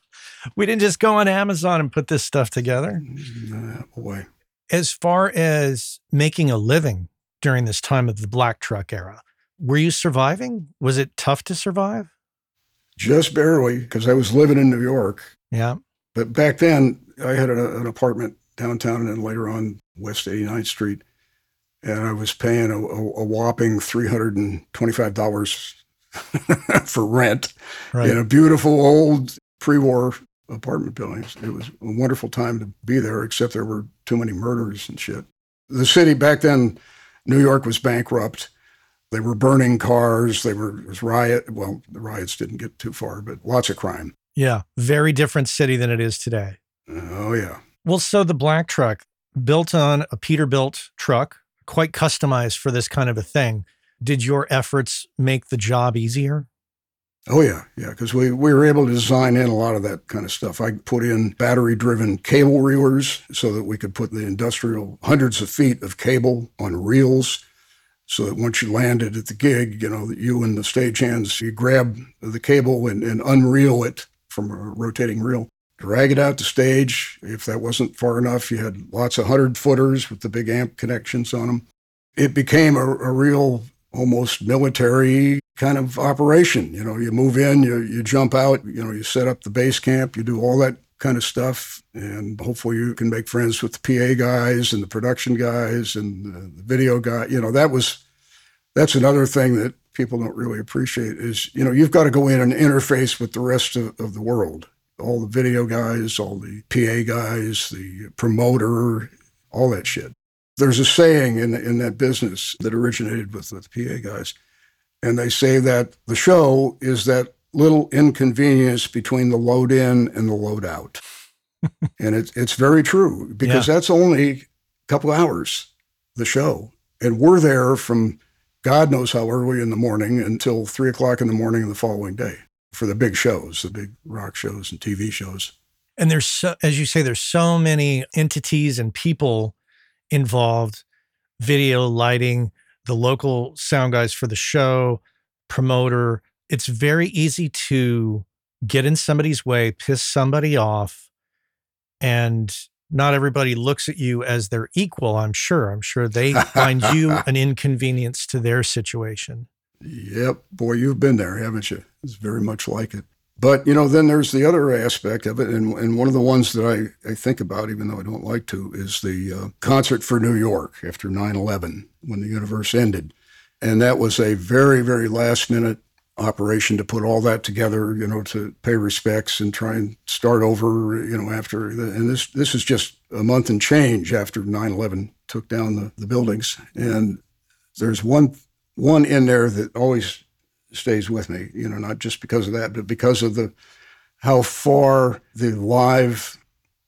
we didn't just go on Amazon and put this stuff together. Mm-hmm. Nah, boy. As far as making a living during this time of the black truck era, were you surviving? Was it tough to survive? Just barely, because I was living in New York. Yeah. But back then, I had a, an apartment downtown and then later on West 89th Street. And I was paying a, a whopping $325 for rent right. in a beautiful old pre war apartment buildings. It was a wonderful time to be there, except there were too many murders and shit. The city back then, New York was bankrupt. They were burning cars. They were was riot. Well, the riots didn't get too far, but lots of crime. Yeah, very different city than it is today. Oh yeah. Well, so the black truck built on a Peterbilt truck, quite customized for this kind of a thing. Did your efforts make the job easier? Oh yeah, yeah, because we, we were able to design in a lot of that kind of stuff. I put in battery driven cable reelers so that we could put the industrial hundreds of feet of cable on reels so that once you landed at the gig, you know, you and the stagehands, you grab the cable and, and unreel it from a rotating reel, drag it out to stage. If that wasn't far enough, you had lots of hundred footers with the big amp connections on them. It became a, a real almost military kind of operation. You know, you move in, you, you jump out, you know, you set up the base camp, you do all that kind of stuff. And hopefully you can make friends with the PA guys and the production guys and the video guy. You know, that was, that's another thing that people don't really appreciate is, you know, you've got to go in and interface with the rest of, of the world. All the video guys, all the PA guys, the promoter, all that shit. There's a saying in, in that business that originated with, with the PA guys and they say that the show is that little inconvenience between the load in and the load out. and it's it's very true because Yeah. that's only a couple hours the show, and we're there from God knows how early in the morning until three o'clock in the morning of the following day for the big shows, the big rock shows and TV shows. And there's so, as you say, there's so many entities and people involved video, lighting, the local sound guys for the show, promoter. It's very easy to get in somebody's way, piss somebody off, and not everybody looks at you as their equal, I'm sure. I'm sure they find you an inconvenience to their situation. Yep, boy, you've been there, haven't you? It's very much like it. But you know, then there's the other aspect of it, and, and one of the ones that I, I think about, even though I don't like to, is the uh, concert for New York after 9/11 when the universe ended, and that was a very very last minute operation to put all that together, you know, to pay respects and try and start over, you know, after the, and this this is just a month and change after 9/11 took down the, the buildings, and there's one one in there that always stays with me, you know, not just because of that, but because of the how far the live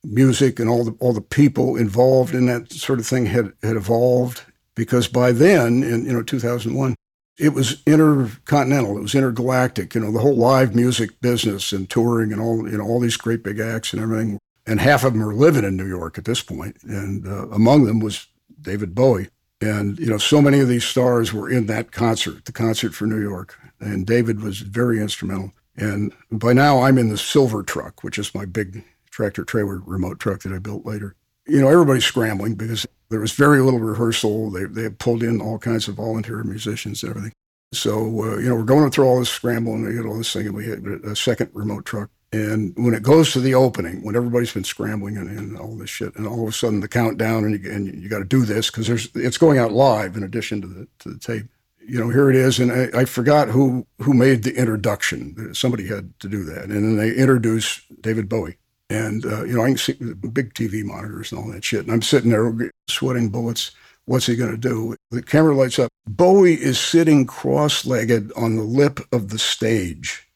music and all the all the people involved in that sort of thing had had evolved. Because by then, in you know 2001, it was intercontinental, it was intergalactic. You know, the whole live music business and touring and all you know all these great big acts and everything. And half of them are living in New York at this point. and uh, among them was David Bowie. And, you know, so many of these stars were in that concert, the concert for New York. And David was very instrumental. And by now I'm in the silver truck, which is my big tractor trailer remote truck that I built later. You know, everybody's scrambling because there was very little rehearsal. They, they pulled in all kinds of volunteer musicians and everything. So, uh, you know, we're going through all this scramble and we get all this thing and we hit a second remote truck. And when it goes to the opening, when everybody's been scrambling and, and all this shit, and all of a sudden the countdown, and you, and you got to do this because there's it's going out live in addition to the to the tape. You know, here it is, and I, I forgot who who made the introduction. Somebody had to do that, and then they introduce David Bowie, and uh, you know I can see big TV monitors and all that shit, and I'm sitting there sweating bullets. What's he going to do? The camera lights up. Bowie is sitting cross-legged on the lip of the stage.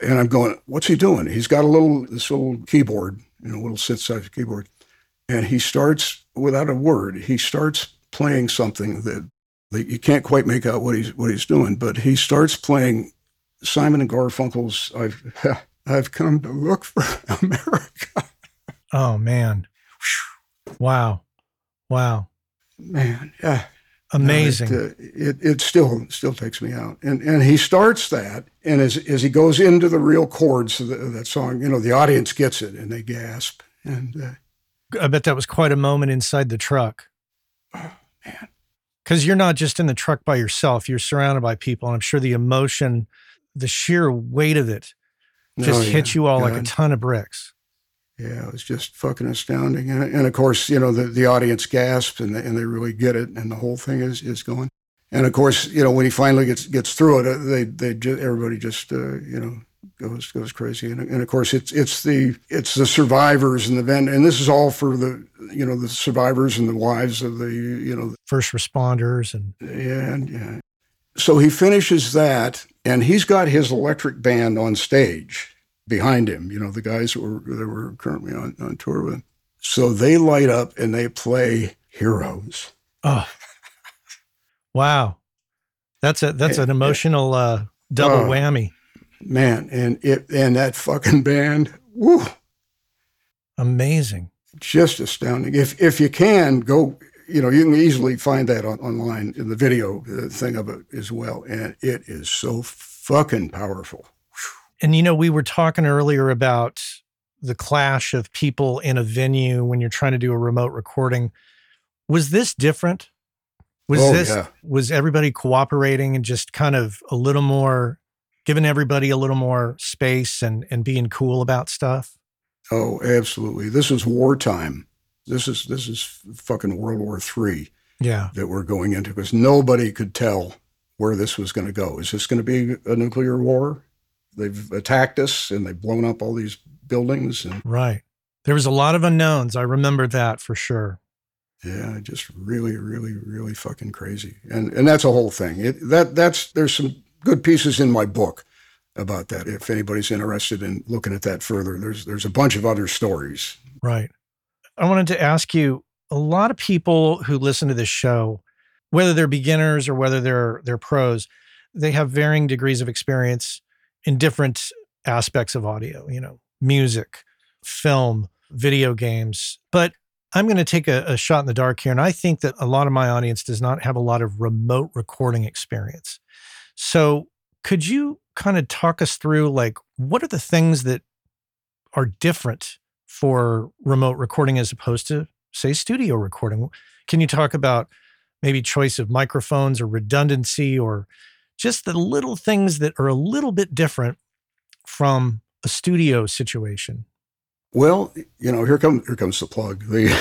And I'm going, what's he doing? He's got a little, this little keyboard, you know, little synthesizer keyboard. And he starts, without a word, he starts playing something that, that you can't quite make out what he's, what he's doing, but he starts playing Simon and Garfunkel's I've, I've come to look for America. Oh, man. Wow. Wow. Man, yeah. Amazing. It, uh, it, it still still takes me out, and and he starts that, and as as he goes into the real chords of, the, of that song, you know, the audience gets it and they gasp, and uh, I bet that was quite a moment inside the truck. oh, man, Because you're not just in the truck by yourself, you're surrounded by people. And I'm sure the emotion, the sheer weight of it just Oh, yeah. hit you all like a ton of bricks. Yeah, it was just fucking astounding, and and of course, you know, the, the audience gasps and they, and they really get it, and the whole thing is is going. And of course, you know, when he finally gets gets through it, uh, they they just, everybody just uh, you know goes goes crazy, and, and of course, it's it's the it's the survivors and the and this is all for the you know the survivors and the wives of the you know First responders and yeah, and yeah. So he finishes that, and he's got his electric band on stage behind him. You know, the guys that were that were currently on, on tour with. So they light up and they play Heroes. oh, wow, that's a that's an emotional uh, double Oh. whammy. Man, and it and that fucking band, woo, Amazing. just astounding. If if you can go, you know, you can easily find that on, online in the video thing of it as well, and it is so fucking powerful. And you know, we were talking earlier about the clash of people in a venue when you're trying to do a remote recording. Was this different? Was Oh, this yeah. was everybody cooperating and just kind of a little more giving everybody a little more space and and being cool about stuff? Oh, absolutely. This is wartime. This is this is fucking World War Three Yeah. that we're going into because nobody could tell where this was going to go. Is this going to be a nuclear war? They've attacked us and they've blown up all these buildings and Right. There was a lot of unknowns. I remember that for sure. yeah, just really, really, really fucking crazy. And and that's a whole thing. It, that that's there's some good pieces in my book about that. If anybody's interested in looking at that further, there's there's a bunch of other stories Right. I wanted to ask you a lot of people who listen to this show, whether they're beginners or whether they're they're pros, they have varying degrees of experience in different aspects of audio, you know, music, film, video games. But I'm going to take a, a, shot in the dark here. And I think that a lot of my audience does not have a lot of remote recording experience. So could you kind of talk us through like what are the things that are different for remote recording as opposed to say studio recording? Can you talk about maybe choice of microphones or redundancy or just the little things that are a little bit different from a studio situation? Well, you know, here comes here comes the plug. The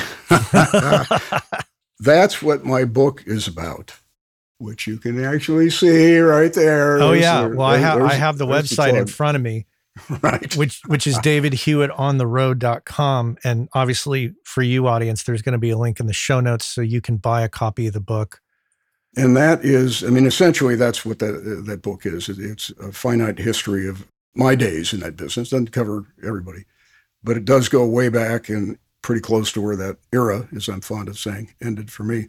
that's what my book is about, which you can actually see right there. Oh there's yeah, well I have I have the website the in front of me, right? Which which is davidhewittontheroad.com, and obviously for you audience, there's going to be a link in the show notes so you can buy a copy of the book. And that is, I mean, essentially that's what that that book is. It's a finite history of my days in that business. Doesn't cover everybody but it does go way back and pretty close to where that era, as I'm fond of saying, ended for me.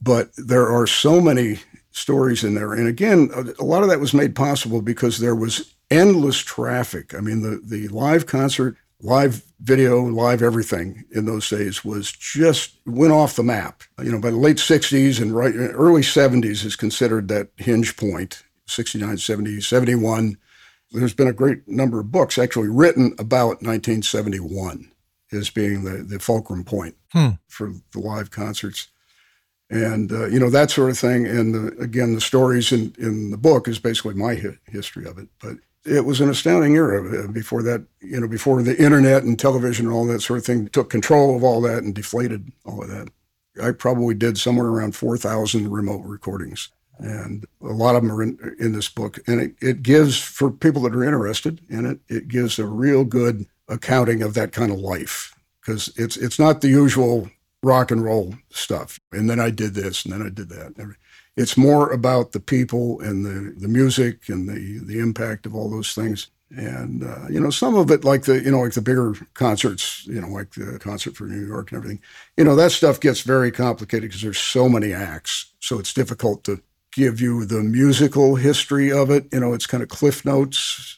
But there are so many stories in there. And again, a lot of that was made possible because there was endless traffic. I mean, the, the live concert, live video, live everything in those days was just went off the map. You know, by the late 60s and right early 70s is considered that hinge point 69, 70, 71 there's been a great number of books actually written about 1971 as being the, the fulcrum point hmm. for the live concerts. And, uh, you know, that sort of thing. And the, again, the stories in, in the book is basically my hi- history of it. But it was an astounding era uh, before that, you know, before the internet and television and all that sort of thing took control of all that and deflated all of that. I probably did somewhere around 4,000 remote recordings and a lot of them are in, in this book. And it, it gives, for people that are interested in it, it gives a real good accounting of that kind of life because it's it's not the usual rock and roll stuff. And then I did this, and then I did that. It's more about the people and the the music and the the impact of all those things. And uh, you know, some of it, like the you know, like the bigger concerts, you know, like the concert for New York and everything. You know, that stuff gets very complicated because there's so many acts, so it's difficult to give you the musical history of it. You know, it's kind of Cliff Notes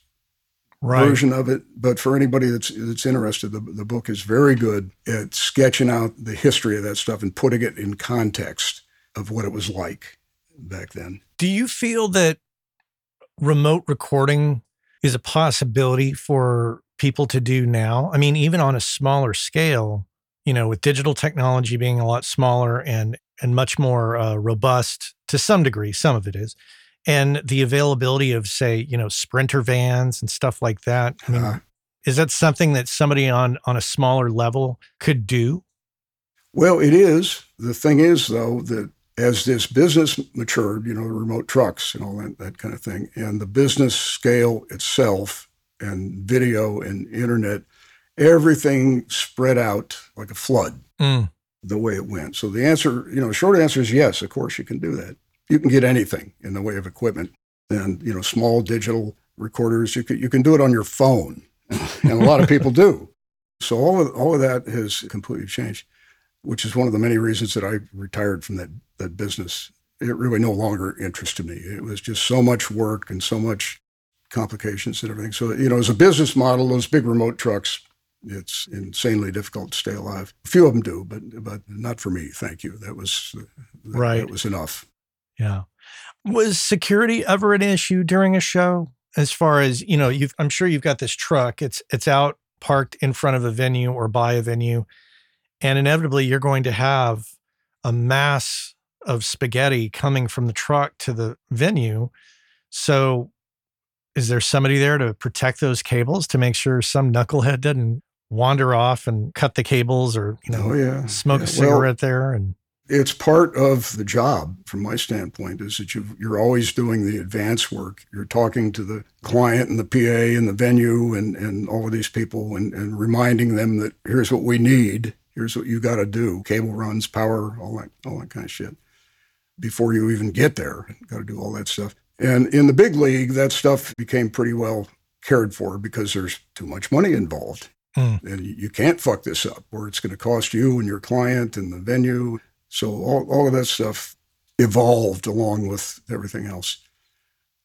right. version of it. But for anybody that's that's interested, the, the book is very good at sketching out the history of that stuff and putting it in context of what it was like back then. Do you feel that remote recording is a possibility for people to do now? I mean, even on a smaller scale, you know, with digital technology being a lot smaller and and much more uh, robust to some degree. Some of it is, and the availability of, say, you know, sprinter vans and stuff like that. I mean, uh, is that something that somebody on on a smaller level could do? Well, it is. The thing is, though, that as this business matured, you know, the remote trucks and all that, that kind of thing, and the business scale itself, and video and internet, everything spread out like a flood. Mm the way it went. So the answer, you know, short answer is yes, of course you can do that. You can get anything in the way of equipment and, you know, small digital recorders. You can, you can do it on your phone. and a lot of people do. So all of, all of that has completely changed, which is one of the many reasons that I retired from that, that business. It really no longer interested me. It was just so much work and so much complications and everything. So, you know, as a business model, those big remote trucks it's insanely difficult to stay alive. A few of them do, but but not for me. Thank you. That was that, right. That was enough. Yeah. Was security ever an issue during a show? As far as you know, you've I'm sure you've got this truck. It's it's out parked in front of a venue or by a venue, and inevitably you're going to have a mass of spaghetti coming from the truck to the venue. So is there somebody there to protect those cables to make sure some knucklehead doesn't wander off and cut the cables or you know oh, yeah. smoke yeah. a cigarette well, there and it's part of the job from my standpoint is that you you're always doing the advance work. You're talking to the client and the pa and the venue and, and all of these people and, and reminding them that here's what we need. Here's what you got to do. Cable runs power all that all that kind of shit before you even get there. Got to do all that stuff. And in the big league that stuff became pretty well cared for because there's too much money involved. Mm. And you can't fuck this up, or it's going to cost you and your client and the venue. So all, all of that stuff evolved along with everything else.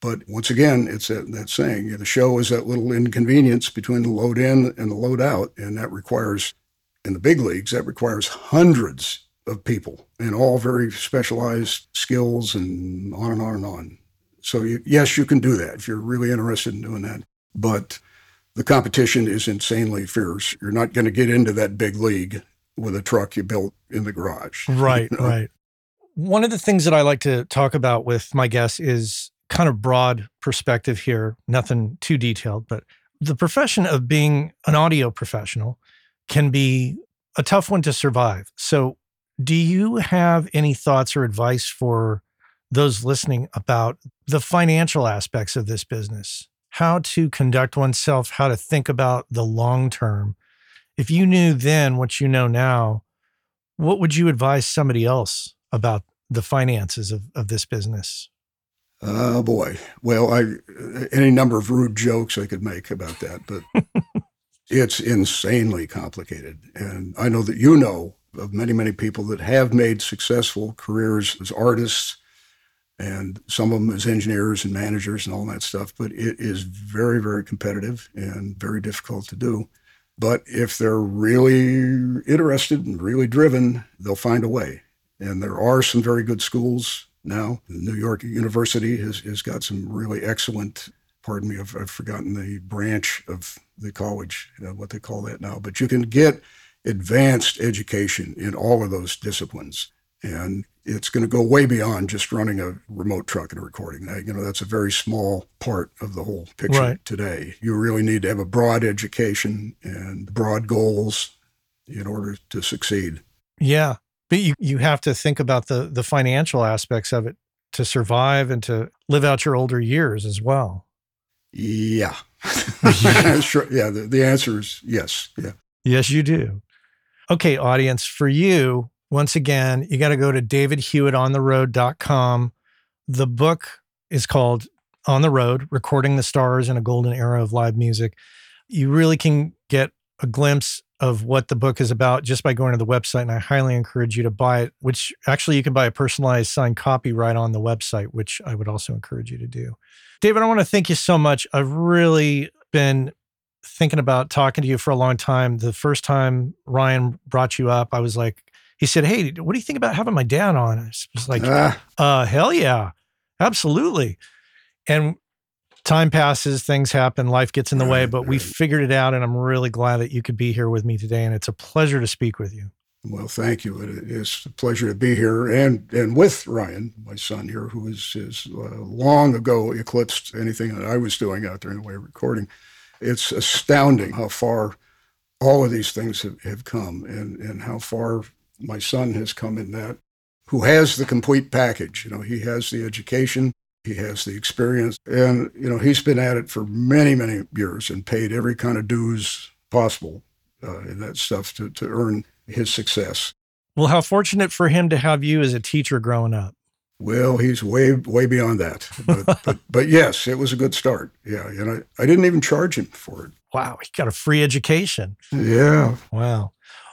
But once again, it's that, that saying, the show is that little inconvenience between the load in and the load out. And that requires, in the big leagues, that requires hundreds of people and all very specialized skills and on and on and on. So you, yes, you can do that if you're really interested in doing that. But the competition is insanely fierce. You're not going to get into that big league with a truck you built in the garage. Right, You know? right. One of the things that I like to talk about with my guests is kind of broad perspective here, nothing too detailed, but the profession of being an audio professional can be a tough one to survive. So, do you have any thoughts or advice for those listening about the financial aspects of this business? How to conduct oneself, how to think about the long term? If you knew then what you know now, what would you advise somebody else about the finances of, of this business? Oh boy. Well, I any number of rude jokes I could make about that, but it's insanely complicated. And I know that you know of many, many people that have made successful careers as artists and some of them as engineers and managers and all that stuff, but it is very, very competitive and very difficult to do. But if they're really interested and really driven, they'll find a way. And there are some very good schools now. New York University has, has got some really excellent, pardon me, I've, I've forgotten the branch of the college, uh, what they call that now, but you can get advanced education in all of those disciplines. And it's going to go way beyond just running a remote truck and recording. Uh, You know, that's a very small part of the whole picture Right. today. You really need to have a broad education and broad goals in order to succeed. Yeah. But you, you have to think about the the financial aspects of it to survive and to live out your older years as well. Yeah. sure. Yeah. The, the answer is yes. Yeah. Yes, you do. Okay, audience, for you, once again, you got to go to davidhewittontheroad.com. The book is called On the Road Recording the Stars in a Golden Era of Live Music. You really can get a glimpse of what the book is about just by going to the website. And I highly encourage you to buy it, which actually you can buy a personalized signed copy right on the website, which I would also encourage you to do. David, I want to thank you so much. I've really been thinking about talking to you for a long time. The first time Ryan brought you up, I was like, he said, Hey, what do you think about having my dad on? I was like, Ah, uh, hell yeah, absolutely. And time passes, things happen, life gets in the way, Right, but we figured it out. And I'm really glad that you could be here with me today. And it's a pleasure to speak with you. well, thank you. It is a pleasure to be here and, and with Ryan, my son here, who is, is uh, long ago eclipsed anything that I was doing out there in the way of recording. It's astounding how far all of these things have, have come and, and how far my son has come in that, who has the complete package. You know, he has the education, he has the experience, and, you know, he's been at it for many, many years and paid every kind of dues possible uh, in that stuff to, to earn his success. Well, how fortunate for him to have you as a teacher growing up. Well, he's way, way beyond that. But, but, but yes, it was a good start. Yeah. And I, I didn't even charge him for it. Wow, he got a free education. Yeah. Wow.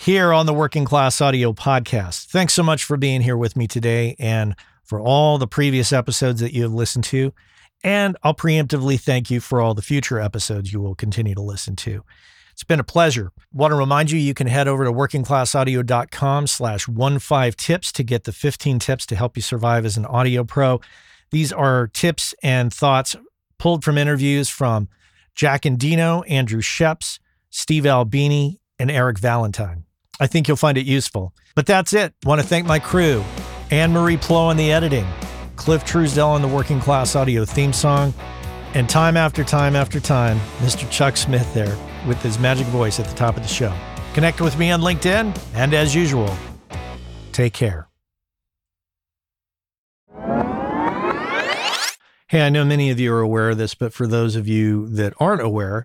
here on the Working Class Audio Podcast. Thanks so much for being here with me today and for all the previous episodes that you have listened to. And I'll preemptively thank you for all the future episodes you will continue to listen to. It's been a pleasure. Want to remind you, you can head over to workingclassaudio.com slash one five tips to get the 15 tips to help you survive as an audio pro. These are tips and thoughts pulled from interviews from Jack Endino, Andrew Scheps, Steve Albini, and Eric Valentine. I think you'll find it useful. But that's it. Want to thank my crew, Anne Marie Plo on the editing, Cliff Truesdell on the Working Class Audio theme song, and time after time after time, Mr. Chuck Smith there with his magic voice at the top of the show. Connect with me on LinkedIn, and as usual, take care. Hey, I know many of you are aware of this, but for those of you that aren't aware,